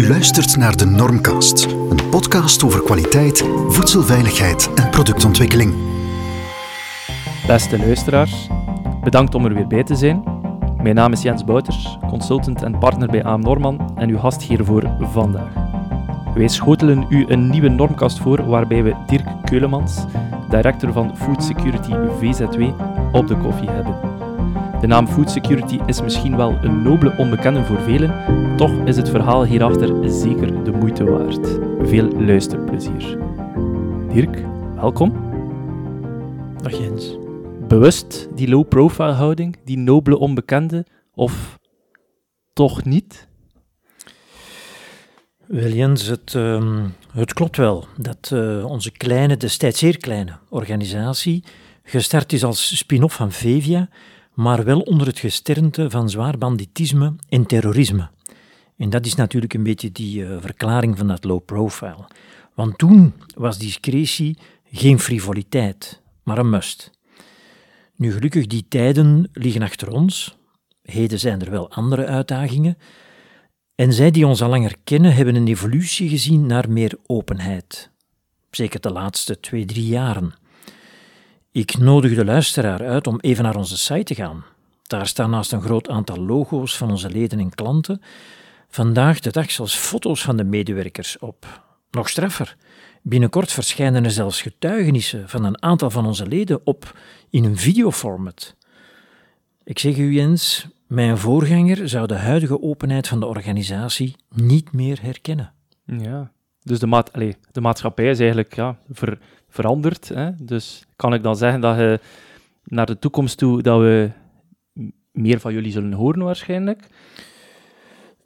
U luistert naar de Normcast, een podcast over kwaliteit, voedselveiligheid en productontwikkeling. Beste luisteraars, bedankt om er weer bij te zijn. Mijn naam is Jens Bouters, consultant en partner bij AM Norman en uw gast hiervoor vandaag. Wij schotelen u een nieuwe Normcast voor waarbij we Dirk Keulemans, director van Food Security VZW, op de koffie hebben. De naam Food Security is misschien wel een nobele onbekende voor velen, toch is het verhaal hierachter zeker de moeite waard. Veel luisterplezier. Dirk, welkom. Dag Jens. Bewust die low-profile houding, die nobele onbekende, of toch niet? Wel Jens, het, ehm, het klopt wel dat uh, onze kleine, destijds zeer kleine organisatie, gestart is als spin-off van Vevia, maar wel onder het gesternte van zwaar banditisme en terrorisme. En dat is natuurlijk een beetje die uh, verklaring van dat low profile. Want toen was discretie geen frivoliteit, maar een must. Nu gelukkig, die tijden liggen achter ons. Heden zijn er wel andere uitdagingen. En zij die ons al langer kennen, hebben een evolutie gezien naar meer openheid. Zeker de laatste twee, drie jaren. Ik nodig de luisteraar uit om even naar onze site te gaan. Daar staan naast een groot aantal logo's van onze leden en klanten vandaag de dag zelfs foto's van de medewerkers op. Nog straffer. Binnenkort verschijnen er zelfs getuigenissen van een aantal van onze leden op in een videoformat. Ik zeg u Jens, mijn voorganger zou de huidige openheid van de organisatie niet meer herkennen. Ja, dus de, maat, allez, de maatschappij is eigenlijk ja, ver, veranderd. Hè? Dus kan ik dan zeggen dat je naar de toekomst toe dat we meer van jullie zullen horen waarschijnlijk?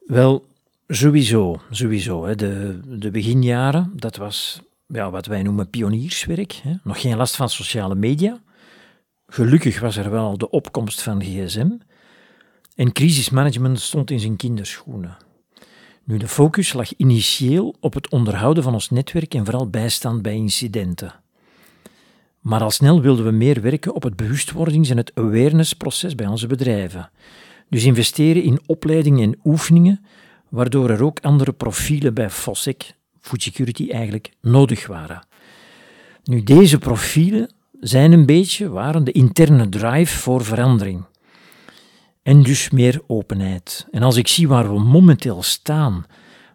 Wel, sowieso. sowieso hè. De, de beginjaren, dat was ja, wat wij noemen pionierswerk. Hè. Nog geen last van sociale media. Gelukkig was er wel de opkomst van gsm. En crisismanagement stond in zijn kinderschoenen. Nu, de focus lag initieel op het onderhouden van ons netwerk en vooral bijstand bij incidenten. Maar al snel wilden we meer werken op het bewustwordings- en het awareness-proces bij onze bedrijven. Dus investeren in opleidingen en oefeningen, waardoor er ook andere profielen bij FOSSEC, Food Security eigenlijk, nodig waren. Nu, deze profielen zijn een beetje, waren de interne drive voor verandering. En dus meer openheid. En als ik zie waar we momenteel staan,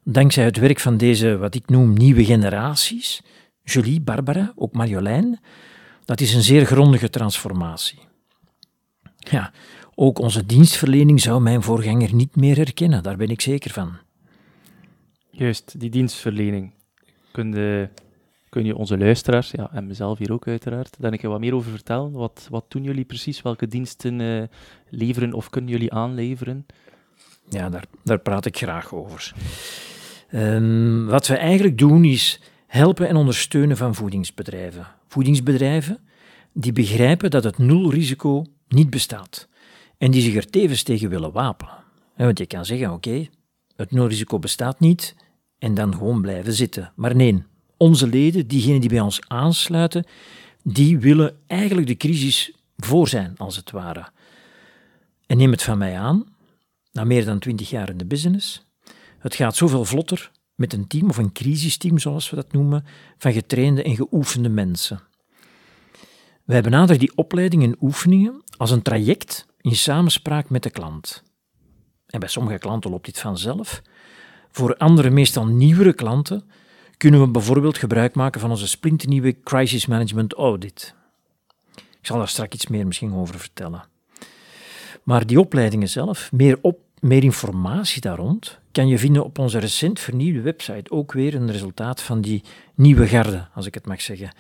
dankzij het werk van deze, wat ik noem, nieuwe generaties, Julie, Barbara, ook Marjolein, dat is een zeer grondige transformatie. Ja, ook onze dienstverlening zou mijn voorganger niet meer herkennen, daar ben ik zeker van. Juist, die dienstverlening. Kun je, kun je onze luisteraars, ja, en mezelf hier ook uiteraard, daar een keer wat meer over vertellen? Wat, wat doen jullie precies? Welke diensten uh, leveren of kunnen jullie aanleveren? Ja, daar, daar praat ik graag over. Um, wat we eigenlijk doen is helpen en ondersteunen van voedingsbedrijven. Voedingsbedrijven die begrijpen dat het nulrisico niet bestaat en die zich er tevens tegen willen wapenen. Want je kan zeggen, oké, het nulrisico bestaat niet en dan gewoon blijven zitten. Maar nee, onze leden, diegenen die bij ons aansluiten, die willen eigenlijk de crisis voor zijn, als het ware. En neem het van mij aan, na meer dan twintig jaar in de business, het gaat zoveel vlotter met een team, of een crisisteam zoals we dat noemen, van getrainde en geoefende mensen. Wij benaderen die opleiding en oefeningen als een traject in samenspraak met de klant. En bij sommige klanten loopt dit vanzelf. Voor andere, meestal nieuwere klanten, kunnen we bijvoorbeeld gebruik maken van onze splinternieuwe Crisis Management Audit. Ik zal daar straks iets meer misschien over vertellen. Maar die opleidingen zelf, meer, op, meer informatie daar rond, kan je vinden op onze recent vernieuwde website. Ook weer een resultaat van die nieuwe garde, als ik het mag zeggen.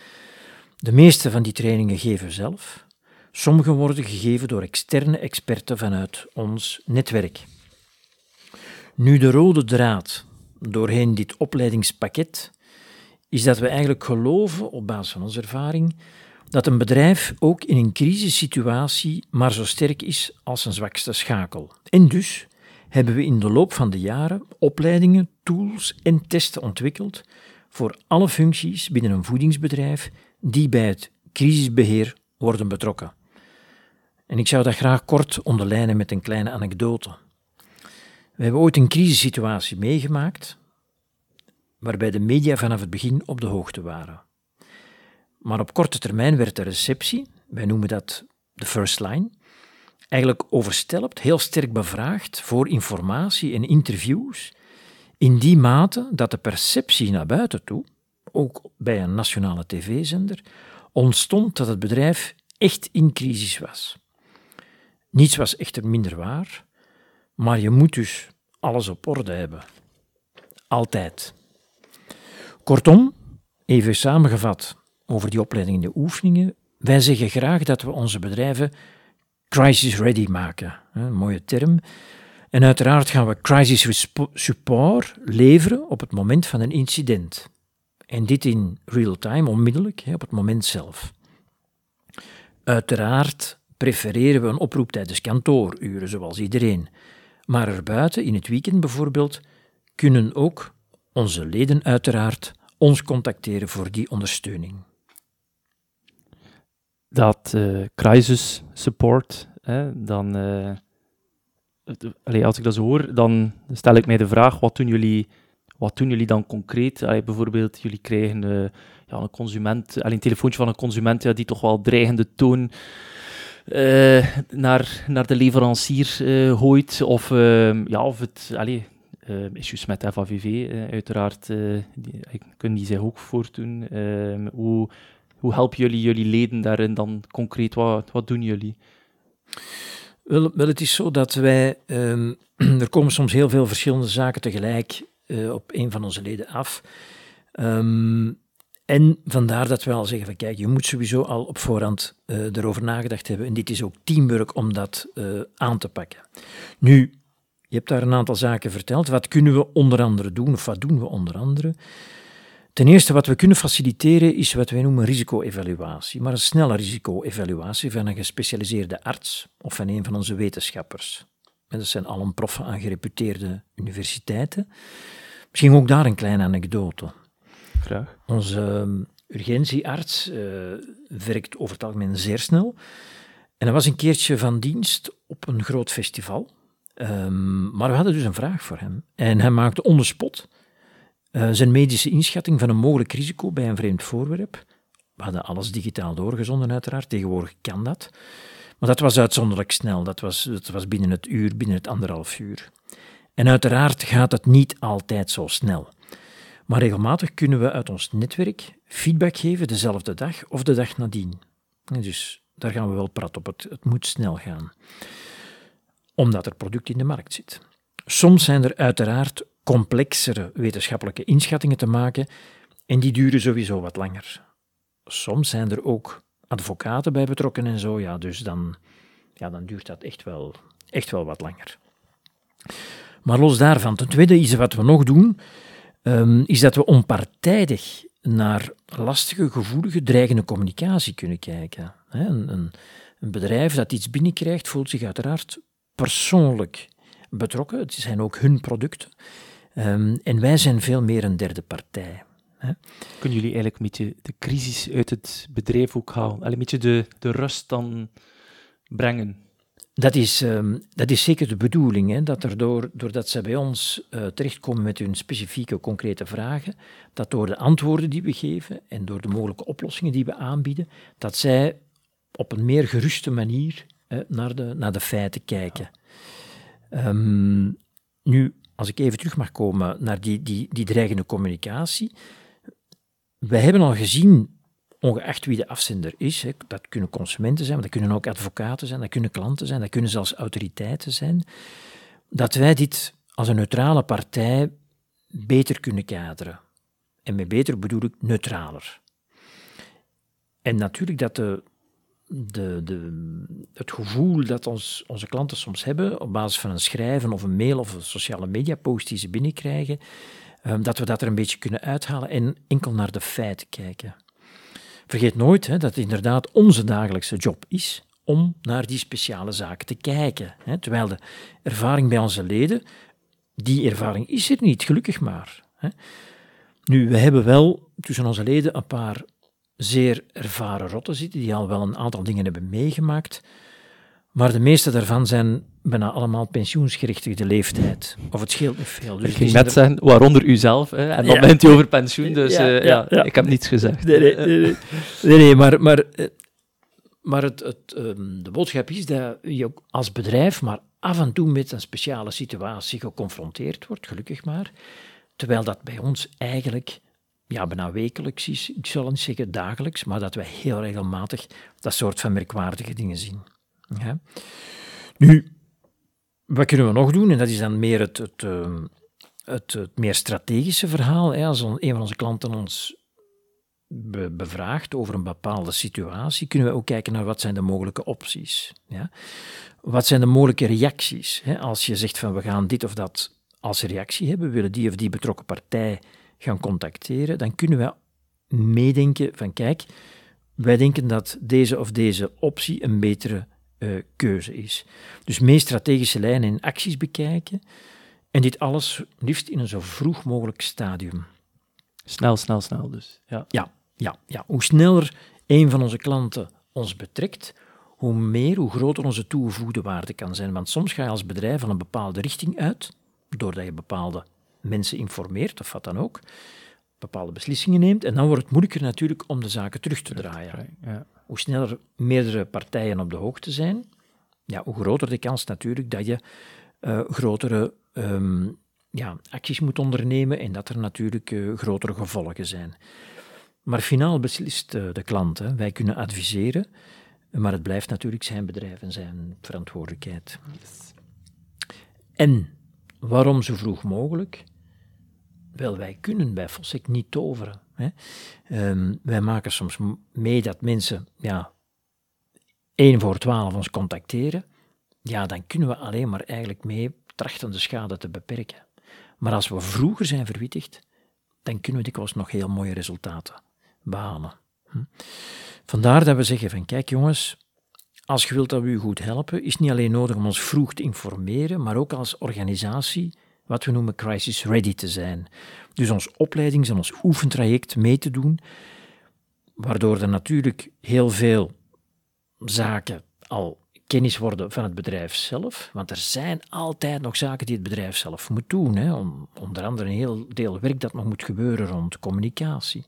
De meeste van die trainingen geven zelf. Sommige worden gegeven door externe experten vanuit ons netwerk. Nu de rode draad doorheen dit opleidingspakket is dat we eigenlijk geloven, op basis van onze ervaring, dat een bedrijf ook in een crisissituatie maar zo sterk is als zijn zwakste schakel. En dus hebben we in de loop van de jaren opleidingen, tools en testen ontwikkeld voor alle functies binnen een voedingsbedrijf die bij het crisisbeheer worden betrokken. En ik zou dat graag kort onderlijnen met een kleine anekdote. We hebben ooit een crisissituatie meegemaakt waarbij de media vanaf het begin op de hoogte waren. Maar op korte termijn werd de receptie, wij noemen dat de first line, eigenlijk overstelpt, heel sterk bevraagd voor informatie en interviews, in die mate dat de perceptie naar buiten toe, ook bij een nationale tv-zender, ontstond dat het bedrijf echt in crisis was. Niets was echter minder waar, maar je moet dus alles op orde hebben. Altijd. Kortom, even samengevat over die opleiding en de oefeningen. Wij zeggen graag dat we onze bedrijven crisis ready maken. Een mooie term. En uiteraard gaan we crisis support leveren op het moment van een incident. En dit in real time, onmiddellijk, op het moment zelf. Uiteraard prefereren we een oproep tijdens kantooruren, zoals iedereen. Maar erbuiten, in het weekend bijvoorbeeld, kunnen ook onze leden uiteraard ons contacteren voor die ondersteuning. Dat uh, crisis support, hè, dan, uh, als ik dat zo hoor, dan stel ik mij de vraag, wat doen jullie, wat doen jullie dan concreet? Bijvoorbeeld, jullie krijgen uh, ja, een consument, allee, een telefoontje van een consument ja, die toch wel dreigende toon naar, naar de leverancier uh, gooit. Of, uh, ja, of het allee, issues met FAVV, uiteraard, die, kunnen die zich ook voortdoen. Ehm, hoe, hoe helpen jullie jullie leden daarin dan concreet? Wat, wat doen jullie? Wel, het is zo dat wij. Er komen soms heel veel verschillende zaken tegelijk op een van onze leden af. Um, en vandaar dat we al zeggen van kijk, je moet sowieso al op voorhand uh, erover nagedacht hebben. En dit is ook teamwork om dat uh, aan te pakken. Nu, je hebt daar een aantal zaken verteld. Wat kunnen we onder andere doen, of wat doen we onder andere? Ten eerste, wat we kunnen faciliteren is wat wij noemen risico-evaluatie. Maar een snelle risico-evaluatie van een gespecialiseerde arts of van een van onze wetenschappers. En dat zijn allen proffen aan gereputeerde universiteiten. Misschien ook daar een kleine anekdote. Graag. Onze ehm, urgentiearts uh, werkt over het algemeen zeer snel. En hij was een keertje van dienst op een groot festival. Um, maar we hadden dus een vraag voor hem. En hij maakte on the spot uh, zijn medische inschatting van een mogelijk risico bij een vreemd voorwerp. We hadden alles digitaal doorgezonden, uiteraard. Tegenwoordig kan dat. Maar dat was uitzonderlijk snel. Dat was, dat was binnen het uur, binnen het anderhalf uur. En uiteraard gaat het niet altijd zo snel. Maar regelmatig kunnen we uit ons netwerk feedback geven dezelfde dag of de dag nadien. Dus daar gaan we wel prat op. Het, het moet snel gaan. Omdat er product in de markt zit. Soms zijn er uiteraard complexere wetenschappelijke inschattingen te maken en die duren sowieso wat langer. Soms zijn er ook advocaten bij betrokken en zo, ja, dus dan, ja, dan duurt dat echt wel, echt wel wat langer. Maar los daarvan, ten tweede is wat we nog doen, um, is dat we onpartijdig naar lastige, gevoelige, dreigende communicatie kunnen kijken. Een, een, bedrijf dat iets binnenkrijgt, voelt zich uiteraard persoonlijk betrokken. Het zijn ook hun producten. Um, en wij zijn veel meer een derde partij. Kunnen jullie eigenlijk een beetje de crisis uit het bedrijf ook halen? Een beetje de, de rust dan brengen? Dat is, um, dat is zeker de bedoeling, hè, dat er door, doordat zij bij ons uh, terechtkomen met hun specifieke, concrete vragen, dat door de antwoorden die we geven en door de mogelijke oplossingen die we aanbieden, dat zij op een meer geruste manier naar, de, naar de feiten kijken. Um, nu, als ik even terug mag komen naar die, die, die dreigende communicatie. Wij hebben al gezien ongeacht wie de afzender is, hè, dat kunnen consumenten zijn, maar dat kunnen ook advocaten zijn, dat kunnen klanten zijn, dat kunnen zelfs autoriteiten zijn, dat wij dit als een neutrale partij beter kunnen kaderen. En met beter bedoel ik neutraler. En natuurlijk dat de, de, de, het gevoel dat ons, onze klanten soms hebben, op basis van een schrijven of een mail of een sociale media post die ze binnenkrijgen, ehm, dat we dat er een beetje kunnen uithalen en enkel naar de feiten kijken. Vergeet nooit hè, dat het inderdaad onze dagelijkse job is om naar die speciale zaken te kijken. Hè, terwijl de ervaring bij onze leden, die ervaring is er niet, gelukkig maar. Hè. Nu, we hebben wel tussen onze leden een paar zeer ervaren rotten zitten, die al wel een aantal dingen hebben meegemaakt. Maar de meeste daarvan zijn bijna allemaal pensioensgerechtigde leeftijd. Of het scheelt niet veel. Dus ik ging net zeggen, waaronder u zelf. Hè, en dan ja. bent u over pensioen, dus ja, uh, ja, ja, ik heb niets gezegd. Nee, nee, nee, nee, nee maar, maar, maar het, het, um, de boodschap is dat je ook als bedrijf maar af en toe met een speciale situatie geconfronteerd wordt, gelukkig maar. Terwijl dat bij ons eigenlijk ja, bijna wekelijks is. Ik zal niet zeggen dagelijks, maar dat wij heel regelmatig dat soort van merkwaardige dingen zien. Ja. Nu, wat kunnen we nog doen? En dat is dan meer het, het, ehm, het, het meer strategische verhaal. Hè. Als een van onze klanten ons bevraagt over een bepaalde situatie, kunnen we ook kijken naar wat zijn de mogelijke opties. Ja? Wat zijn de mogelijke reacties? Hè? Als je zegt van we gaan dit of dat als reactie hebben, we willen die of die betrokken partij gaan contacteren, dan kunnen we meedenken van kijk, wij denken dat deze of deze optie een betere uh, keuze is. Dus meer strategische lijnen en acties bekijken en dit alles liefst in een zo vroeg mogelijk stadium. Snel, snel, snel dus. Ja, ja, ja. ja. Hoe sneller een van onze klanten ons betrekt, hoe meer, hoe groter onze toegevoegde waarde kan zijn. Want soms ga je als bedrijf van een bepaalde richting uit, doordat je bepaalde mensen informeert, of wat dan ook, bepaalde beslissingen neemt, en dan wordt het moeilijker natuurlijk om de zaken terug te draaien. Ja. Hoe sneller meerdere partijen op de hoogte zijn, ja, hoe groter de kans natuurlijk dat je uh, grotere um, ja, acties moet ondernemen en dat er natuurlijk uh, grotere gevolgen zijn. Maar finaal beslist uh, de klant. Hè. Wij kunnen adviseren, maar het blijft natuurlijk zijn bedrijf en zijn verantwoordelijkheid. Yes. En waarom zo vroeg mogelijk? Wel, wij kunnen bij Fossek niet toveren. Um, wij maken soms mee dat mensen ja, 1 voor 12 ons contacteren. Ja, dan kunnen we alleen maar eigenlijk mee trachten de schade te beperken. Maar als we vroeger zijn verwittigd, dan kunnen we dikwijls nog heel mooie resultaten behalen. Hm. Vandaar dat we zeggen van kijk jongens, als je wilt dat we u goed helpen, is het niet alleen nodig om ons vroeg te informeren, maar ook als organisatie wat we noemen crisis ready te zijn. Dus ons opleidings- en ons oefentraject mee te doen, waardoor er natuurlijk heel veel zaken al kennis worden van het bedrijf zelf. Want er zijn altijd nog zaken die het bedrijf zelf moet doen. Hè. Onder andere een heel deel werk dat nog moet gebeuren rond communicatie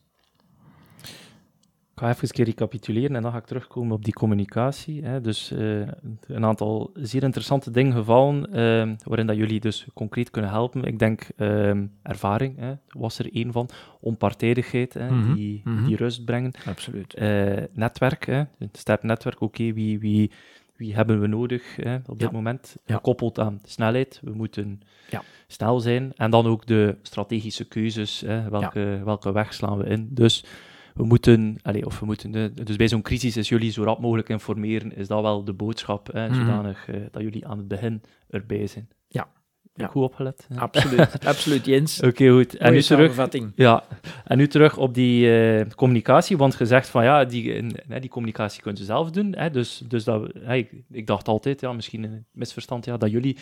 ga even een keer recapituleren en dan ga ik terugkomen op die communicatie. Hè. Dus uh, een aantal zeer interessante dingen gevallen uh, waarin dat jullie dus concreet kunnen helpen. Ik denk uh, ervaring hè, was er één van, onpartijdigheid hè, mm -hmm. die, mm -hmm. die rust brengen. Absoluut. Eh, netwerk, hè, een sterk netwerk, oké, okay, wie, wie, wie hebben we nodig hè, op dit ja. moment? Ja. Gekoppeld aan snelheid, we moeten ja. snel zijn. En dan ook de strategische keuzes, hè, welke, welke weg slaan we in. Dus we moeten, allez, of we moeten, dus bij zo'n crisis is jullie zo rap mogelijk informeren, is dat wel de boodschap, hè, mm zodanig uh, dat jullie aan het begin erbij zijn. Ja. Ja. Goed opgelet. Absoluut, absoluut Jens. Oké, okay, goed. En nu, terug, ja, en nu terug op die uh, communicatie, want gezegd van ja, die, die communicatie kunnen ze zelf doen. Hè, dus dus dat, ik, ik, dacht altijd, ja, misschien een misverstand, ja, dat jullie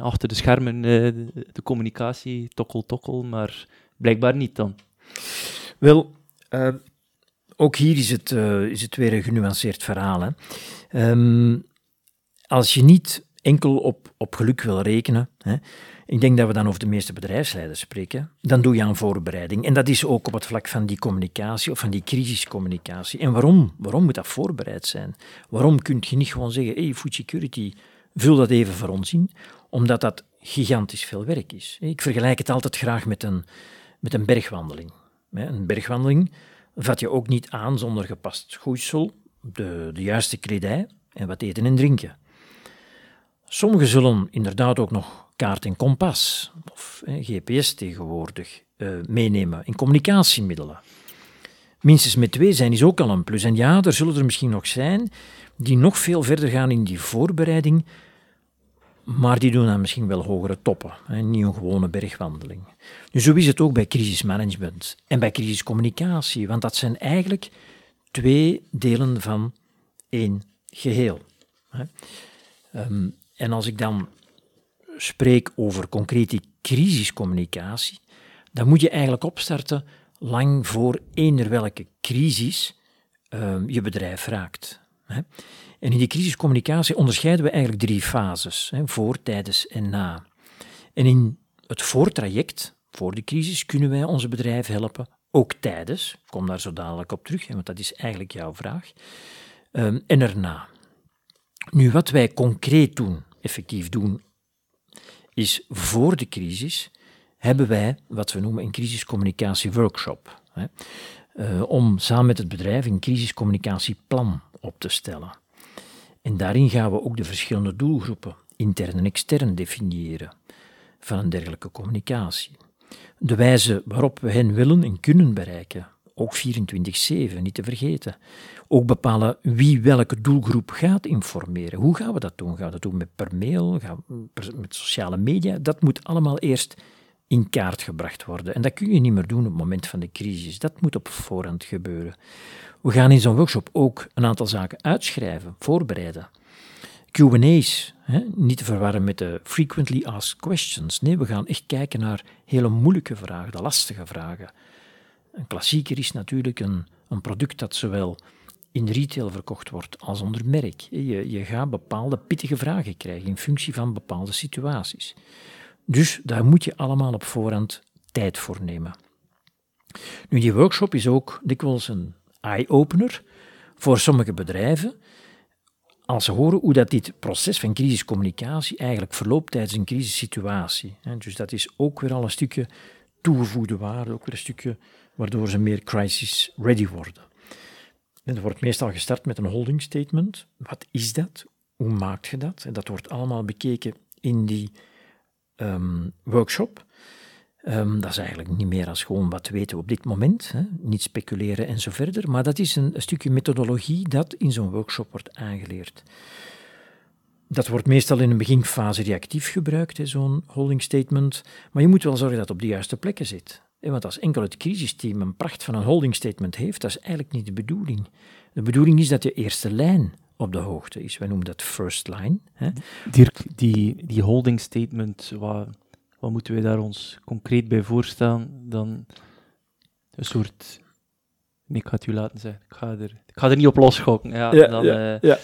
achter de schermen de, de communicatie tokkel tokkel, maar blijkbaar niet dan. Wel, uh, ook hier is het, uh, is het weer een genuanceerd verhaal. Hè. Um, als je niet enkel op, op geluk wil rekenen, hè, ik denk dat we dan over de meeste bedrijfsleiders spreken, dan doe je aan voorbereiding. En dat is ook op het vlak van die communicatie of van die crisiscommunicatie. En waarom? Waarom moet dat voorbereid zijn? Waarom kun je niet gewoon zeggen, hey, food security, vul dat even voor ons in? Omdat dat gigantisch veel werk is. Ik vergelijk het altijd graag met een, met een bergwandeling. Een bergwandeling vat je ook niet aan zonder gepast schoeisel, de, de juiste kledij en wat eten en drinken. Sommigen zullen inderdaad ook nog kaart en kompas, of GPS tegenwoordig, uh, meenemen in communicatiemiddelen. Minstens met twee zijn is ook al een plus. En ja, er zullen er misschien nog zijn die nog veel verder gaan in die voorbereiding, maar die doen dan misschien wel hogere toppen, hè, niet een gewone bergwandeling. Dus zo is het ook bij crisismanagement en bij crisiscommunicatie, want dat zijn eigenlijk twee delen van één geheel. Hè. Um, en als ik dan spreek over concrete crisiscommunicatie, dan moet je eigenlijk opstarten lang voor eender welke crisis um, je bedrijf raakt. En in die crisiscommunicatie onderscheiden we eigenlijk drie fases, voor, tijdens en na. En in het voortraject, voor de crisis, kunnen wij onze bedrijven helpen, ook tijdens, ik kom daar zo dadelijk op terug, want dat is eigenlijk jouw vraag, um, en erna. Nu, wat wij concreet doen, effectief doen, is voor de crisis hebben wij wat we noemen een crisiscommunicatie workshop. Hè, uh, om samen met het bedrijf een crisiscommunicatieplan op te stellen. En daarin gaan we ook de verschillende doelgroepen, intern en extern, definiëren van een dergelijke communicatie. De wijze waarop we hen willen en kunnen bereiken, ook 24-7, niet te vergeten. Ook bepalen wie welke doelgroep gaat informeren. Hoe gaan we dat doen? Gaan we dat doen met per mail, gaan met sociale media? Dat moet allemaal eerst in kaart gebracht worden. En dat kun je niet meer doen op het moment van de crisis. Dat moet op voorhand gebeuren. We gaan in zo'n workshop ook een aantal zaken uitschrijven, voorbereiden. QA's, niet te verwarren met de frequently asked questions. Nee, we gaan echt kijken naar hele moeilijke vragen, de lastige vragen. Een klassieker is natuurlijk een, een product dat zowel in retail verkocht wordt als onder merk. Je, je gaat bepaalde pittige vragen krijgen in functie van bepaalde situaties. Dus daar moet je allemaal op voorhand tijd voor nemen. Nu, die workshop is ook dikwijls een eye-opener voor sommige bedrijven als ze horen hoe dat dit proces van crisiscommunicatie eigenlijk verloopt tijdens een crisissituatie. Dus dat is ook weer al een stukje toegevoegde waarde, ook weer een stukje waardoor ze meer crisis-ready worden. En er wordt meestal gestart met een holding statement. Wat is dat? Hoe maak je dat? En dat wordt allemaal bekeken in die um, workshop. Um, dat is eigenlijk niet meer als gewoon wat weten we op dit moment, hè? niet speculeren en zo verder, maar dat is een, stukje methodologie dat in zo'n workshop wordt aangeleerd. Dat wordt meestal in een beginfase reactief gebruikt, zo'n holding statement, maar je moet wel zorgen dat het op de juiste plekken zit. Want als enkel het crisisteam een pracht van een holding statement heeft, dat is eigenlijk niet de bedoeling. De bedoeling is dat je eerste lijn op de hoogte is. Wij noemen dat first line. Dirk, die, die holding statement, wat, wat moeten wij daar ons concreet bij voorstellen? Dan een soort... Nee, ik ga het u laten zeggen. Ik ga er, ik ga er niet op losgokken. Ja, ja, dan, ja, uh... ja.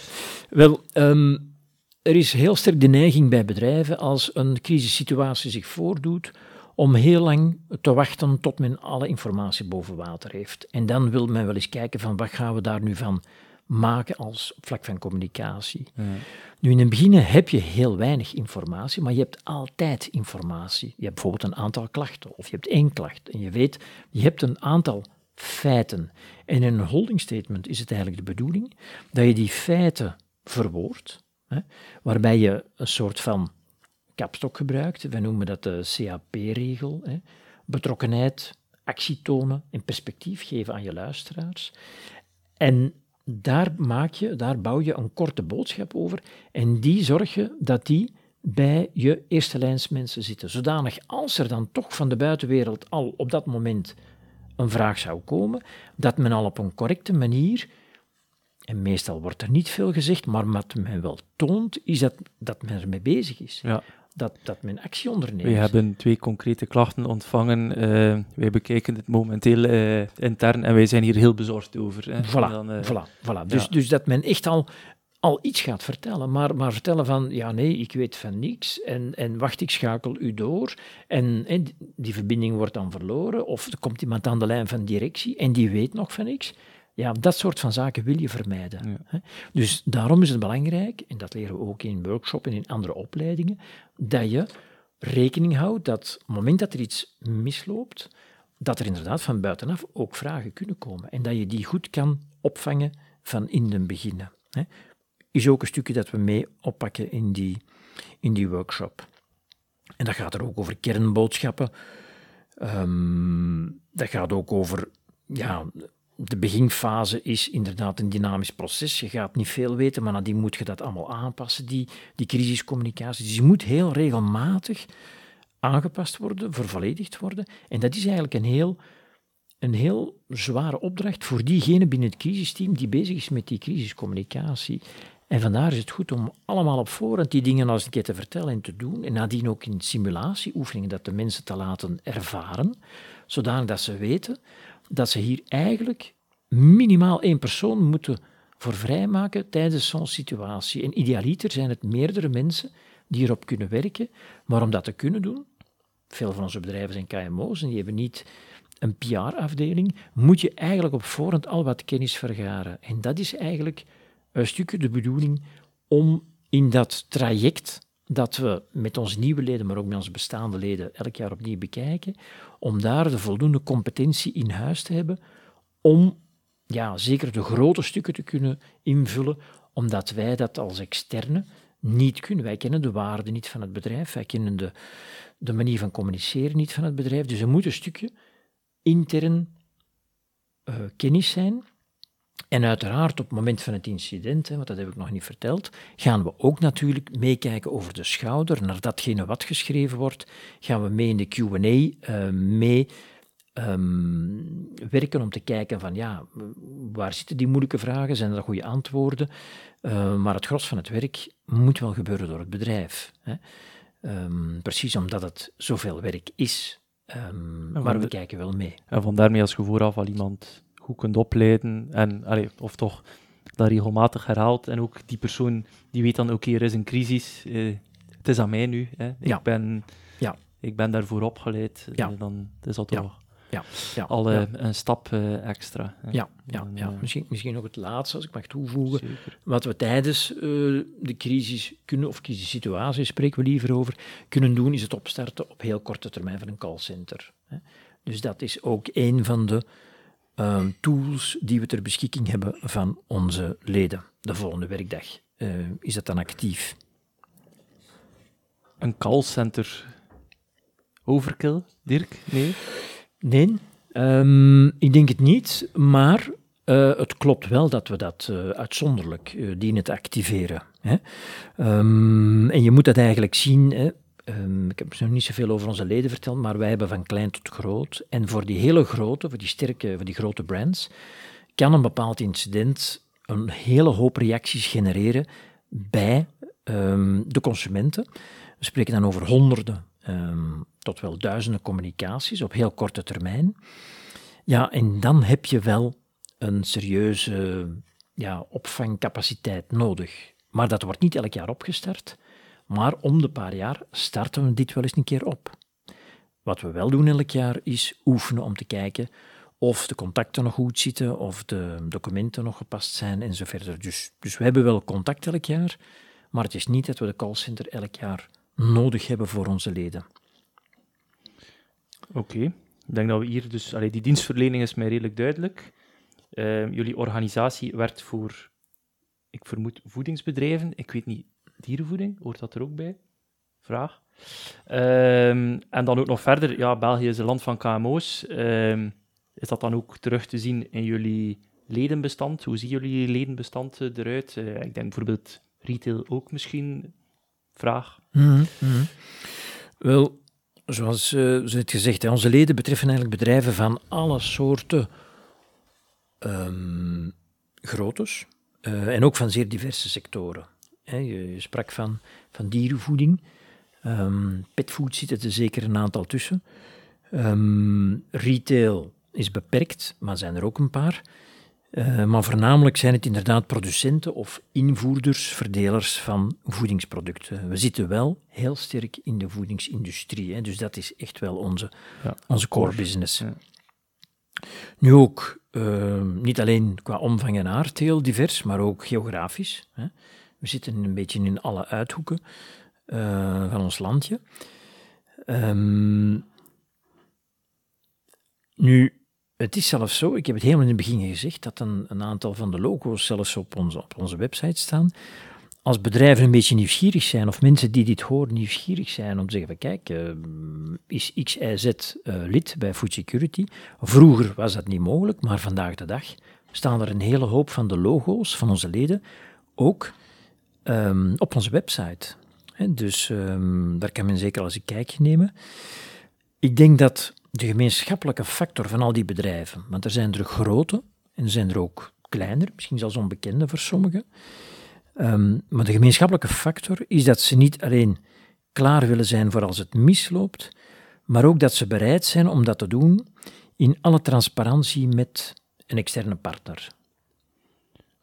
Wel, um, er is heel sterk de neiging bij bedrijven als een crisissituatie zich voordoet om heel lang te wachten tot men alle informatie boven water heeft. En dan wil men wel eens kijken van wat gaan we daar nu van maken als vlak van communicatie. Nu, in het begin heb je heel weinig informatie, maar je hebt altijd informatie. Je hebt bijvoorbeeld een aantal klachten, of je hebt één klacht. En je weet, je hebt een aantal feiten. En in een holding statement is het eigenlijk de bedoeling dat je die feiten verwoordt, hè, waarbij je een soort van kapstok gebruikt. We noemen dat de CAP-regel. Betrokkenheid, actie tonen en perspectief geven aan je luisteraars. En daar maak je, daar bouw je een korte boodschap over en die zorg je dat die bij je eerste lijnsmensen zitten. Zodanig als er dan toch van de buitenwereld al op dat moment een vraag zou komen, dat men al op een correcte manier, en meestal wordt er niet veel gezegd, maar wat men wel toont, is dat, dat men ermee bezig is. Ja dat, dat men actie onderneemt. We hebben twee concrete klachten ontvangen. Uh, wij bekijken het momenteel uh, intern en wij zijn hier heel bezorgd over. Hè. Voilà, dan, uh, voilà, voilà. Dus, dus dat men echt al, al iets gaat vertellen, maar, maar vertellen van, ja nee, ik weet van niks en, en wacht, ik schakel u door en, en die verbinding wordt dan verloren of er komt iemand aan de lijn van directie en die weet nog van niks. Ja, dat soort van zaken wil je vermijden. Dus daarom is het belangrijk, en dat leren we ook in workshops en in andere opleidingen, dat je rekening houdt dat op het moment dat er iets misloopt, dat er inderdaad van buitenaf ook vragen kunnen komen. En dat je die goed kan opvangen van in den beginnen. Is ook een stukje dat we mee oppakken in die, in die workshop. En dat gaat er ook over kernboodschappen. Um, dat gaat ook over ja, de beginfase is inderdaad een dynamisch proces. Je gaat niet veel weten, maar nadien moet je dat allemaal aanpassen, die, die crisiscommunicatie. Dus je moet heel regelmatig aangepast worden, vervolledigd worden. En dat is eigenlijk een heel, een heel zware opdracht voor diegene binnen het crisisteam die bezig is met die crisiscommunicatie. En vandaar is het goed om allemaal op voorhand die dingen als een keer te vertellen en te doen. En nadien ook in simulatieoefeningen dat de mensen te laten ervaren, zodanig dat ze weten dat ze hier eigenlijk minimaal één persoon moeten voor vrijmaken tijdens zo'n situatie. En idealiter zijn het meerdere mensen die erop kunnen werken, maar om dat te kunnen doen, veel van onze bedrijven zijn KMO's en die hebben niet een PR-afdeling, moet je eigenlijk op voorhand al wat kennis vergaren. En dat is eigenlijk een stukje de bedoeling om in dat traject dat we met onze nieuwe leden, maar ook met onze bestaande leden elk jaar opnieuw bekijken, om daar de voldoende competentie in huis te hebben om ja, zeker de grote stukken te kunnen invullen, omdat wij dat als externe niet kunnen. Wij kennen de waarde niet van het bedrijf, wij kennen de, de manier van communiceren niet van het bedrijf, dus er moet een stukje intern uh, kennis zijn en uiteraard op het moment van het incident, hè, want dat heb ik nog niet verteld, gaan we ook natuurlijk meekijken over de schouder naar datgene wat geschreven wordt. Gaan we mee in de Q&A, uh, mee um, werken om te kijken van ja, waar zitten die moeilijke vragen, zijn er goede antwoorden? Uh, maar het gros van het werk moet wel gebeuren door het bedrijf. Hè. Um, precies omdat het zoveel werk is. Um, maar we kijken wel mee. En van daarmee als je vooraf al iemand goed kunt opleiden, en, allee, of toch dat regelmatig herhaalt, en ook die persoon die weet dan, oké, er is een crisis, uh, het is aan mij nu, hè. Ik, ja. ben, ja. ik ben daarvoor opgeleid, ja. Uh, dan is dat toch ja, ja, al ja. een stap uh, extra. Hè. Ja, ja, ja. Misschien, misschien nog het laatste, als ik mag toevoegen. Zeker. Wat we tijdens uh, de crisis kunnen, of crisissituatie spreken we liever over, kunnen doen, is het opstarten op heel korte termijn van een callcenter. Hè. Dus dat is ook een van de Ehm, tools die we ter beschikking hebben van onze leden. De volgende werkdag uh, is dat dan actief. Een callcenter overkill, Dirk? Nee? Nee, um, ik denk het niet, maar uh, het klopt wel dat we dat uh, uitzonderlijk dienen te activeren. Hè? Um, en je moet dat eigenlijk zien, hè? Um, ik heb nog niet zoveel over onze leden verteld, maar wij hebben van klein tot groot. En voor die hele grote, voor die sterke, voor die grote brands, kan een bepaald incident een hele hoop reacties genereren bij um, de consumenten. We spreken dan over honderden um, tot wel duizenden communicaties op heel korte termijn. Ja, en dan heb je wel een serieuze ja, opvangcapaciteit nodig. Maar dat wordt niet elk jaar opgestart. Maar om de paar jaar starten we dit wel eens een keer op. Wat we wel doen elk jaar is oefenen om te kijken of de contacten nog goed zitten, of de documenten nog gepast zijn en zo verder. Dus, dus we hebben wel contact elk jaar, maar het is niet dat we de callcenter elk jaar nodig hebben voor onze leden. Oké, ik denk dat we hier dus... Allee, die dienstverlening is mij redelijk duidelijk. Uh, jullie organisatie werkt voor, ik vermoed, voedingsbedrijven. Ik weet niet dierenvoeding, hoort dat er ook bij? Vraag. Um, en dan ook nog verder, ja, België is een land van KMO's. Um, is dat dan ook terug te zien in jullie ledenbestand? Hoe zien jullie ledenbestand eruit? Uh, ik denk bijvoorbeeld retail ook misschien. Vraag. Mm -hmm. Wel, zoals uh, het gezegd, hè, onze leden betreffen eigenlijk bedrijven van alle soorten um, en ook van zeer diverse sectoren. Je, sprak van, van dierenvoeding. Um, petfood zit er zeker een aantal tussen. Um, retail is beperkt, maar zijn er ook een paar. Uh, maar voornamelijk zijn het inderdaad producenten of invoerders, verdelers van voedingsproducten. We zitten wel heel sterk in de voedingsindustrie, hè, dus dat is echt wel onze, ja, onze core business. Ja. Nu ook, uh, niet alleen qua omvang en aard heel divers, maar ook geografisch. Hè. We zitten een beetje in alle uithoeken uh, van ons landje. Um, nu, het is zelfs zo, ik heb het helemaal in het begin gezegd, dat een, aantal van de logo's zelfs op onze, op onze website staan. Als bedrijven een beetje nieuwsgierig zijn, of mensen die dit horen nieuwsgierig zijn om te zeggen van kijk, uh, is XIZ uh, lid bij Food Security? Vroeger was dat niet mogelijk, maar vandaag de dag staan er een hele hoop van de logo's van onze leden ook um, op onze website. He, dus um, daar kan men zeker als een kijkje nemen. Ik denk dat de gemeenschappelijke factor van al die bedrijven, want er zijn er grote en er zijn er ook kleiner, misschien zelfs onbekende voor sommigen. Um, maar de gemeenschappelijke factor is dat ze niet alleen klaar willen zijn voor als het misloopt, maar ook dat ze bereid zijn om dat te doen in alle transparantie met een externe partner.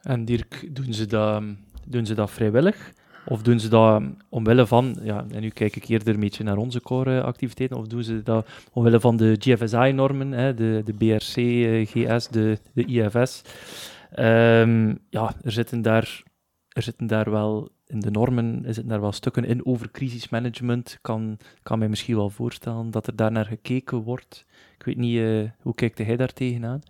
En Dirk, doen ze dat, doen ze dat vrijwillig? Of doen ze dat omwille van, ja, en nu kijk ik eerder een beetje naar onze core-activiteiten, of doen ze dat omwille van de GFSI-normen, de, de BRC, eh, GS, de, de IFS? Ehm, ja, er zitten, daar, er zitten daar wel in de normen er zitten daar wel stukken in over crisismanagement. Kan, kan mij misschien wel voorstellen dat er daar naar gekeken wordt. Ik weet niet, uh, hoe kijkt hij daar tegenaan?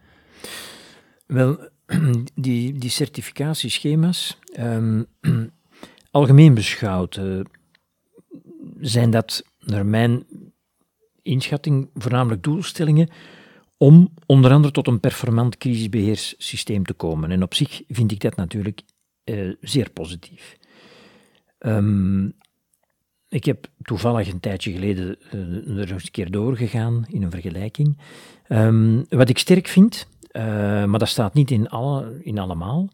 Wel, die, die certificatieschema's, um, algemeen beschouwd, uh, zijn dat naar mijn inschatting voornamelijk doelstellingen om onder andere tot een performant crisisbeheerssysteem te komen. En op zich vind ik dat natuurlijk uh, zeer positief. Um, ik heb toevallig een tijdje geleden uh, er eens een keer doorgegaan in een vergelijking. Um, wat ik sterk vind, uh, maar dat staat niet in, alle, in allemaal,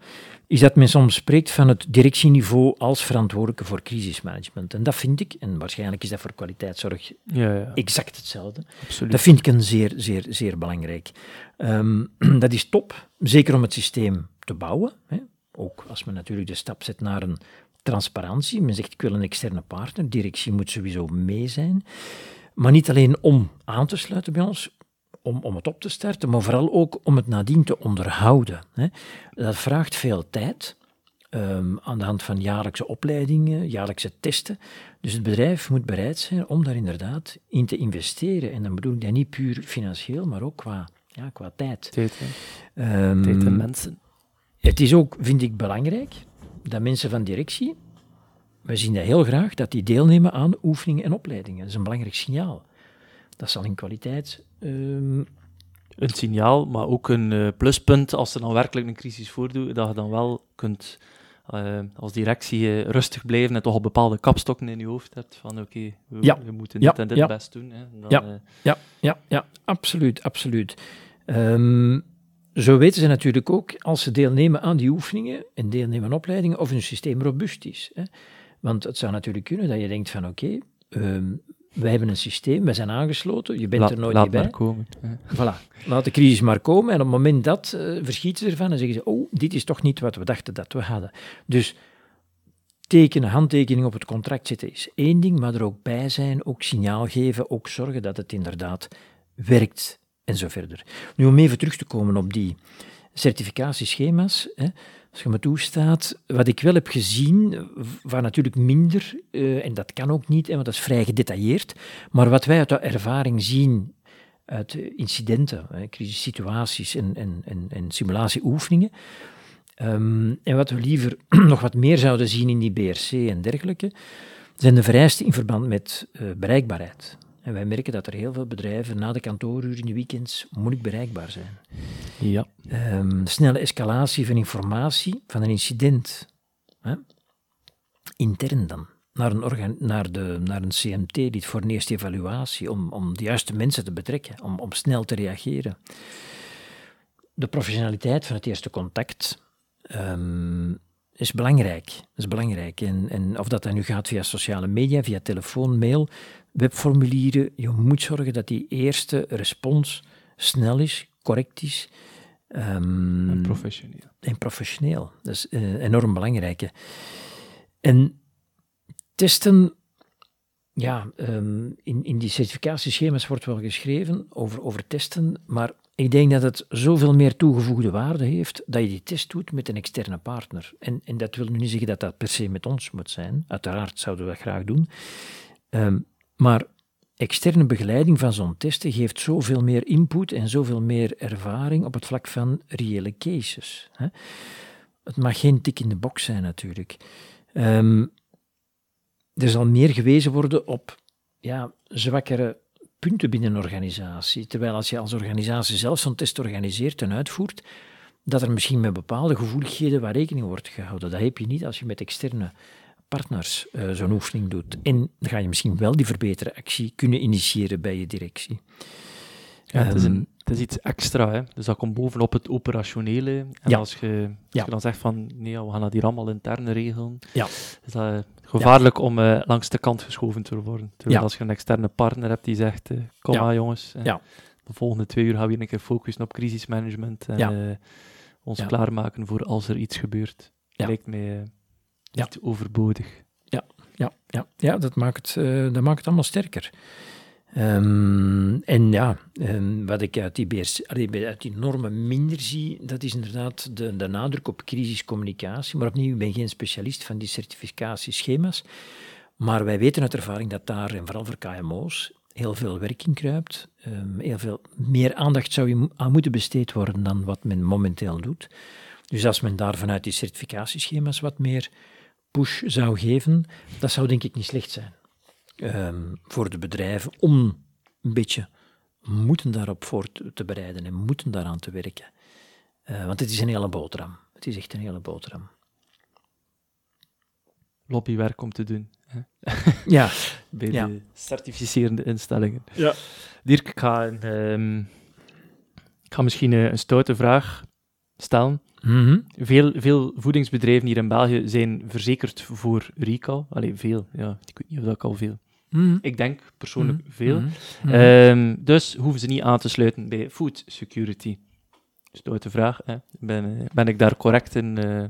is dat men soms spreekt van het directieniveau als verantwoordelijke voor crisismanagement. En dat vind ik, en waarschijnlijk is dat voor kwaliteitszorg ja, ja. exact hetzelfde, Absoluut. dat vind ik een zeer, zeer, zeer belangrijk. Um, dat is top, zeker om het systeem te bouwen. Hè. Ook als men natuurlijk de stap zet naar een transparantie. Men zegt, ik wil een externe partner. Directie moet sowieso mee zijn. Maar niet alleen om aan te sluiten bij ons, om, om het op te starten, maar vooral ook om het nadien te onderhouden. Hè. Dat vraagt veel tijd. Um, aan de hand van jaarlijkse opleidingen, jaarlijkse testen. Dus het bedrijf moet bereid zijn om daar inderdaad in te investeren. En dan bedoel ik dat niet puur financieel, maar ook qua, ja, qua tijd. Tijd, um, tijd en mensen. Het is ook, vind ik, belangrijk dat mensen van directie, we zien dat heel graag, dat die deelnemen aan oefeningen en opleidingen. Dat is een belangrijk signaal. Dat zal in kwaliteit... Um... Een signaal, maar ook een uh, pluspunt als er dan werkelijk een crisis voordoet, dat je dan wel kunt uh, als directie uh, rustig blijven en toch al bepaalde kapstokken in je hoofd hebt van oké, okay, we, ja. we, moeten dit en dit ja. best doen. Hè. Dan, ja. ja, ja, ja, absoluut, absoluut. Um, zo weten ze natuurlijk ook, als ze deelnemen aan die oefeningen en deelnemen aan opleidingen, of hun systeem robuust is. Hè. Want het zou natuurlijk kunnen dat je denkt van oké, okay, um, wij hebben een systeem, wij zijn aangesloten, je bent laat, er nooit laat bij. Maar komen. Voilà, laat de crisis maar komen en op het moment dat uh, verschieten ze ervan en zeggen ze, oh, dit is toch niet wat we dachten dat we hadden. Dus tekenen, handtekening op het contract zetten is één ding, maar er ook bij zijn, ook signaal geven, ook zorgen dat het inderdaad werkt en zo verder. Nu, om even terug te komen op die certificatieschema's, hè, als je me toestaat, wat ik wel heb gezien, waar natuurlijk minder, uh, en dat kan ook niet, want dat is vrij gedetailleerd, maar wat wij uit de ervaring zien uit incidenten, hè, crisissituaties en, en, en, en simulatieoefeningen, um, en wat we liever nog wat meer zouden zien in die BRC en dergelijke, zijn de vereisten in verband met uh, bereikbaarheid. En wij merken dat er heel veel bedrijven na de kantooruren in de weekends moeilijk bereikbaar zijn. Ja. Um, snelle escalatie van informatie van een incident. Hè? Intern dan. Naar een, organ, naar, de, naar een CMT, dit voor een eerste evaluatie, om, om de juiste mensen te betrekken, om, om snel te reageren. De professionaliteit van het eerste contact um, is belangrijk. is belangrijk. En, en of dat dan nu gaat via sociale media, via telefoon, mail, webformulieren, je moet zorgen dat die eerste respons snel is, correct is. Um, en professioneel. En professioneel. Dat is uh, enorm belangrijk. En testen, ja, um, in, in die certificatieschema's wordt wel geschreven over, over testen, maar ik denk dat het zoveel meer toegevoegde waarde heeft dat je die test doet met een externe partner. En, en dat wil nu niet zeggen dat dat per se met ons moet zijn. Uiteraard zouden we dat graag doen. Um, maar externe begeleiding van zo'n testen geeft zoveel meer input en zoveel meer ervaring op het vlak van reële cases. Hè. Het mag geen tik in de box zijn natuurlijk. Um, er zal meer gewezen worden op ja, zwakkere punten binnen een organisatie. Terwijl als je als organisatie zelf zo'n test organiseert en uitvoert, dat er misschien met bepaalde gevoeligheden waar rekening wordt gehouden. Dat heb je niet als je met externe partners uh, zo'n oefening doet. En dan ga je misschien wel die verbeterde actie kunnen initiëren bij je directie. Ja, het, is een, ehm, het is iets extra, hè? dus dat komt bovenop het operationele. En als, je, als je dan zegt van nee, we gaan dat hier allemaal interne regelen, ja. is dat eh, gevaarlijk om uh, langs de kant geschoven te worden. Terwijl als je een externe partner hebt die zegt, uh, kom maar jongens, de volgende twee uur gaan we weer een keer focussen op crisismanagement. En, ons Ja. klaarmaken voor als er iets gebeurt. Ja. Lijkt mij eh, Ja. niet overbodig. Ja, ja, ja dat, maakt het, eh, dat maakt het allemaal sterker. Ehm, en ja, ehm, wat ik uit die, BRC allee, uit die normen minder zie, dat is inderdaad de, de nadruk op crisiscommunicatie. Maar opnieuw, ik ben geen specialist van die certificatieschema's. Maar wij weten uit ervaring dat daar, en vooral voor KMO's, heel veel werk in kruipt. Ehm, heel veel meer aandacht zou aan moeten besteed worden dan wat men momenteel doet. Dus als men daar vanuit die certificatieschema's wat meer push zou geven, dat zou denk ik niet slecht zijn. Ehm, voor de bedrijven om een beetje moeten daarop voor te, bereiden en moeten daaraan te werken. Eh, want het is een hele boterham. Het is echt een hele boterham. Lobbywerk om te doen hè, Ja, bij Ja. de certificerende instellingen. Ja. Dirk, ik ga, een, ehm, ik ga misschien eh, een stoute vraag stellen. Mhm. Veel, veel voedingsbedrijven hier in België zijn verzekerd voor recall. Allee, veel. Ja, ik weet niet of dat ik al veel. Mhm. Ik denk persoonlijk Mhm. veel. Mhm. Ehm, dus hoeven ze niet aan te sluiten bij food security. Stoute vraag. Hè. Ben, ben ik daar correct in eh,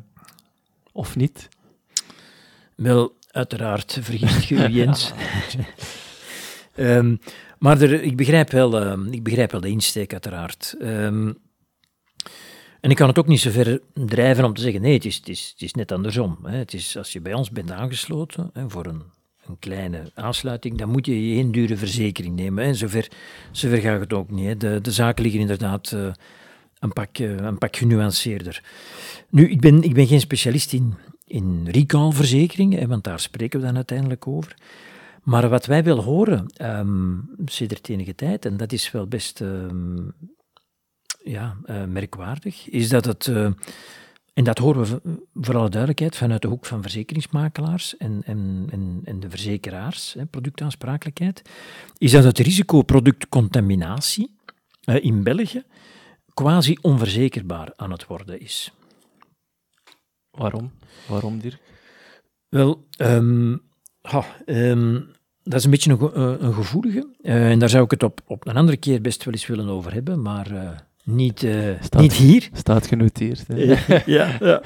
of niet? Wel, uiteraard vergist je u, Jens. Ehm, maar er, ik, begrijp wel, ehm, ik begrijp wel de insteek, uiteraard. Ehm, en ik kan het ook niet zo ver drijven om te zeggen, nee, het is, het is, het is net andersom. Hè. Het is, als je bij ons bent aangesloten hè, voor een, een kleine aansluiting, dan moet je geen dure verzekering nemen. Hè. Zover, zover gaat het ook niet. De, de zaken liggen inderdaad eh, een, pak, eh, een pak genuanceerder. Nu, ik ben, ik ben geen specialist in, in recallverzekeringen, want daar spreken we dan uiteindelijk over. Maar wat wij wel horen, ehm sinds enige tijd, en dat is wel best ehm, ja, eh, merkwaardig, is dat het, en dat horen we voor alle duidelijkheid vanuit de hoek van verzekeringsmakelaars en, en, en, en de verzekeraars, hè, productaansprakelijkheid, is dat het risico productcontaminatie eh, in België quasi onverzekerbaar aan het worden is. Waarom? Waarom, Dirk? Wel, ehm, ha, ehm, dat is een beetje een, eh, een gevoelige. Eh, en daar zou ik het op, op een andere keer best wel eens willen over hebben, maar niet, eh, Staat- niet hier. Staat genoteerd. Hè? ja, ja.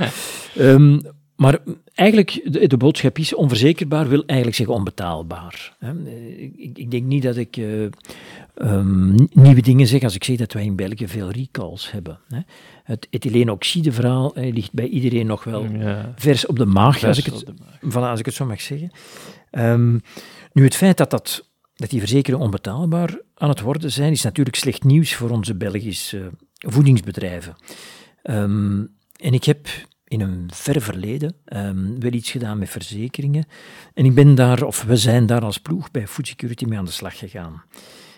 Ehm, maar eigenlijk, de, de boodschap is onverzekerbaar wil eigenlijk zeggen onbetaalbaar. Hè. Eh, Ik, ik denk niet dat ik eh, ehm, nieuwe dingen zeg als ik zeg dat wij in België veel recalls hebben. Hè. Het ethyleenoxide-verhaal eh, ligt bij iedereen nog wel Ja, vers op de maag, als ik het, maag. Voilà, als ik het zo mag zeggen. Ehm, nu, het feit dat, dat, dat die verzekeringen onbetaalbaar aan het worden zijn, is natuurlijk slecht nieuws voor onze Belgische voedingsbedrijven. Ehm, en ik heb in een ver verleden ehm, wel iets gedaan met verzekeringen. En ik ben daar, of we zijn daar als ploeg bij Food Security mee aan de slag gegaan.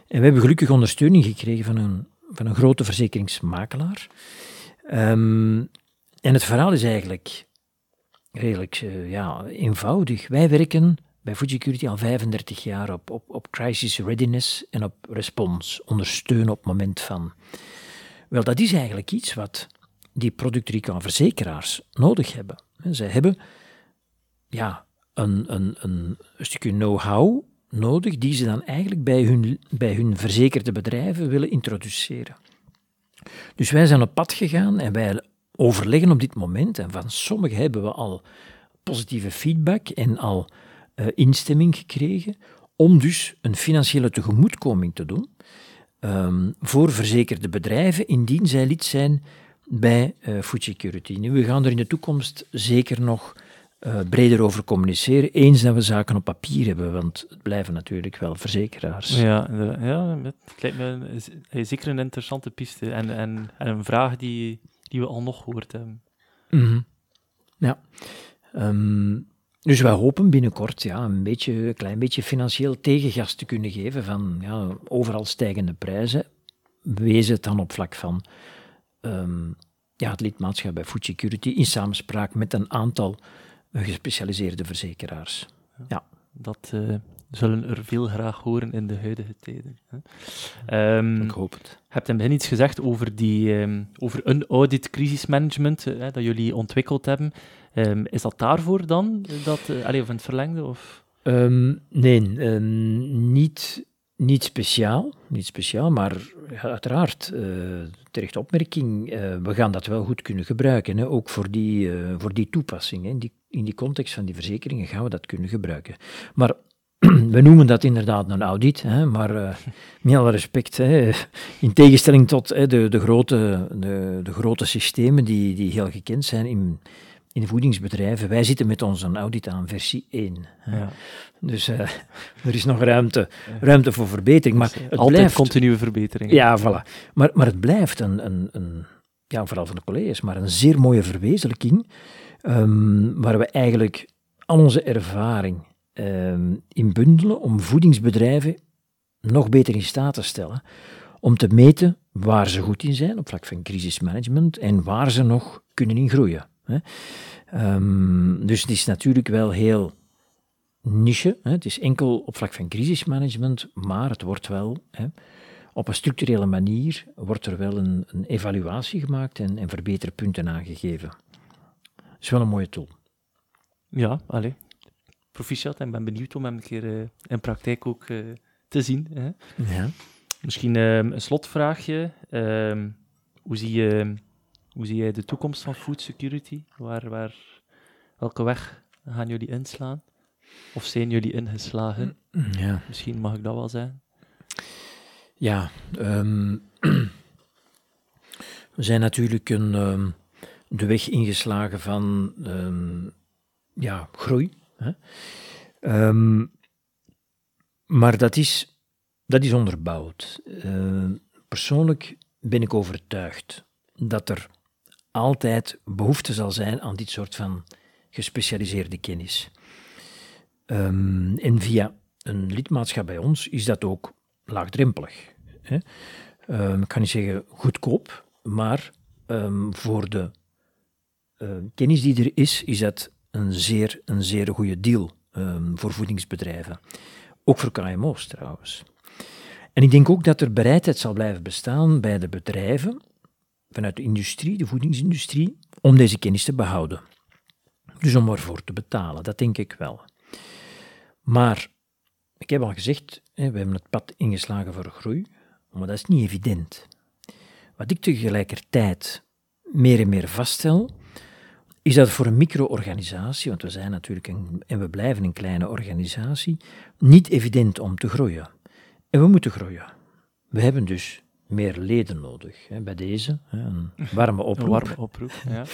En we hebben gelukkig ondersteuning gekregen van een, van een grote verzekeringsmakelaar. Ehm, en het verhaal is eigenlijk redelijk eh, ja, eenvoudig. Wij werken bij Food Security al 35 jaar op, op, op crisis readiness en op response, ondersteunen op het moment van. Wel, dat is eigenlijk iets wat die productrecall-verzekeraars nodig hebben. Zij hebben ja, een, een, een stukje know-how nodig die ze dan eigenlijk bij hun, bij hun verzekerde bedrijven willen introduceren. Dus wij zijn op pad gegaan en wij overleggen op dit moment, en van sommigen hebben we al positieve feedback en al eh, instemming gekregen, om dus een financiële tegemoetkoming te doen ehm, voor verzekerde bedrijven, indien zij lid zijn bij eh Food Security. Nu, we gaan er in de toekomst zeker nog eh, breder over communiceren, eens dat we zaken op papier hebben, want het blijven natuurlijk wel verzekeraars. Ja, ja het lijkt me zeker een interessante piste en, en, en een vraag die, die we al nog gehoord hebben. Mhm. Ja. Ehm, dus wij hopen binnenkort ja, een, beetje, een klein beetje financieel tegengas te kunnen geven van ja, overal stijgende prijzen. Wees het dan op vlak van ehm, ja, het lidmaatschap bij Food Security in samenspraak met een aantal gespecialiseerde verzekeraars. Dat eh, zullen er veel graag horen in de huidige tijden. Hè. Ehm, Ik hoop het. Hebt in het begin iets gezegd over, die, ehm, over een audit crisismanagement eh, dat jullie ontwikkeld hebben. Ehm, is dat daarvoor dan? Dat, eh, of in het verlengde? Of? Ehm, nee, niet, niet speciaal, niet speciaal, maar uiteraard, uh, terechte opmerking, we gaan dat wel goed kunnen gebruiken, hè, ook voor die, voor die toepassing. Hè. Die, in die context van die verzekeringen gaan we dat kunnen gebruiken. Maar we noemen dat inderdaad een audit, hè, maar met alle respect, hè, in tegenstelling tot hè, de, de, grote, de, de grote systemen die, die heel gekend zijn in in voedingsbedrijven, wij zitten met onze audit aan versie 1. Ja. Dus uh, er is nog ruimte, ruimte voor verbetering. Maar het Altijd blijft, continue verbetering. Ja, voilà. Maar, maar het blijft een, een, een, ja, vooral van de collega's, maar een zeer mooie verwezenlijking, um, waar we eigenlijk al onze ervaring in bundelen om voedingsbedrijven nog beter in staat te stellen om te meten waar ze goed in zijn op vlak van crisismanagement en waar ze nog kunnen in groeien. Um, dus het is natuurlijk wel heel niche. Het is enkel op vlak van crisismanagement, maar het wordt wel op een structurele manier wordt er wel een, een evaluatie gemaakt en, en verbeterpunten aangegeven. Dat is wel een mooie tool. Ja, allez. Proficiat en ben benieuwd om hem een keer uh, in praktijk ook uh, te zien. Hè. Ja. Misschien uh, een slotvraagje. Ehm, hoe zie je hoe zie jij de toekomst van food security? Waar, waar, welke weg gaan jullie inslaan? Of zijn jullie ingeslagen? Ja. Misschien mag ik dat wel zeggen. Ja, um, we zijn natuurlijk een, de weg ingeslagen van ja, groei. Hè? maar dat is, dat is onderbouwd. Uh, persoonlijk ben ik overtuigd dat er altijd behoefte zal zijn aan dit soort van gespecialiseerde kennis. Um, en via een lidmaatschap bij ons is dat ook laagdrempelig. Hè? Ik kan niet zeggen goedkoop, maar voor de uh, kennis die er is, is dat een zeer, een zeer goede deal voor voedingsbedrijven. Ook voor KMO's trouwens. En ik denk ook dat er bereidheid zal blijven bestaan bij de bedrijven vanuit de industrie, de voedingsindustrie, om deze kennis te behouden. Dus om ervoor te betalen, dat denk ik wel. Maar, ik heb al gezegd, we hebben het pad ingeslagen voor groei, maar dat is niet evident. Wat ik tegelijkertijd meer en meer vaststel, is dat voor een micro-organisatie, want we zijn natuurlijk een, en we blijven een kleine organisatie, niet evident om te groeien. En we moeten groeien. We hebben dus meer leden nodig. Hè, bij deze, hè, een warme oproep. Een warme oproep, ja.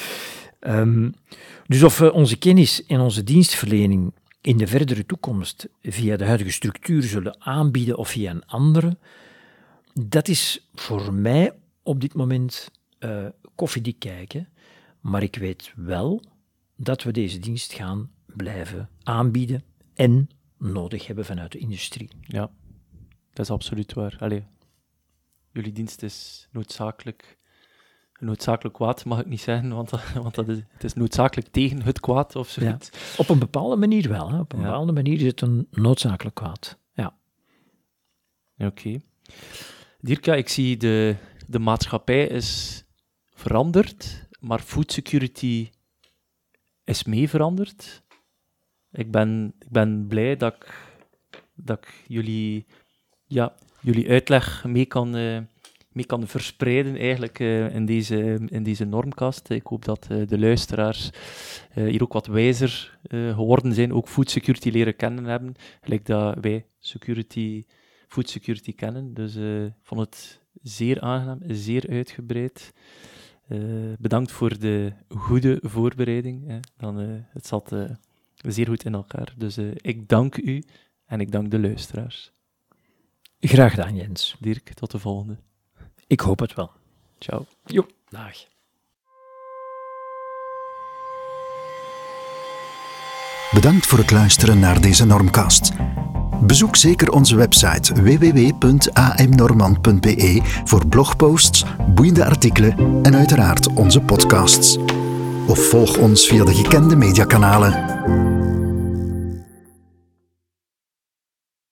um, dus of we onze kennis en onze dienstverlening in de verdere toekomst via de huidige structuur zullen aanbieden of via een andere, dat is voor mij op dit moment uh, koffiedik kijken. Maar ik weet wel dat we deze dienst gaan blijven aanbieden en nodig hebben vanuit de industrie. Ja, dat is absoluut waar. Allee, jullie dienst is noodzakelijk. Noodzakelijk kwaad mag ik niet zeggen, want, want dat is, het is noodzakelijk tegen het kwaad of zoiets. op een bepaalde manier wel. Hè. Op een bepaalde manier is het een noodzakelijk kwaad. Ja. Oké. Okay. Dirka, ik zie de, de maatschappij is veranderd, maar food security is mee veranderd. Ik ben, ik ben blij dat ik, dat ik jullie ja, jullie uitleg mee kan, uh, mee kan verspreiden eigenlijk uh, in, deze, in deze normkast. Ik hoop dat uh, de luisteraars hier ook wat wijzer geworden zijn, ook food security leren kennen hebben, gelijk dat wij security, food security kennen. Dus ik vond het zeer aangenaam, zeer uitgebreid. Bedankt voor de goede voorbereiding. Hè. Dan, het zat zeer goed in elkaar. Dus ik dank u en ik dank de luisteraars. Graag gedaan, Jens. Dirk, tot de volgende. Ik hoop het wel. Ciao. Jo, dag. Bedankt voor het luisteren naar deze Normcast. Bezoek zeker onze website www.amnormand.be voor blogposts, boeiende artikelen en uiteraard onze podcasts. Of volg ons via de gekende mediakanalen.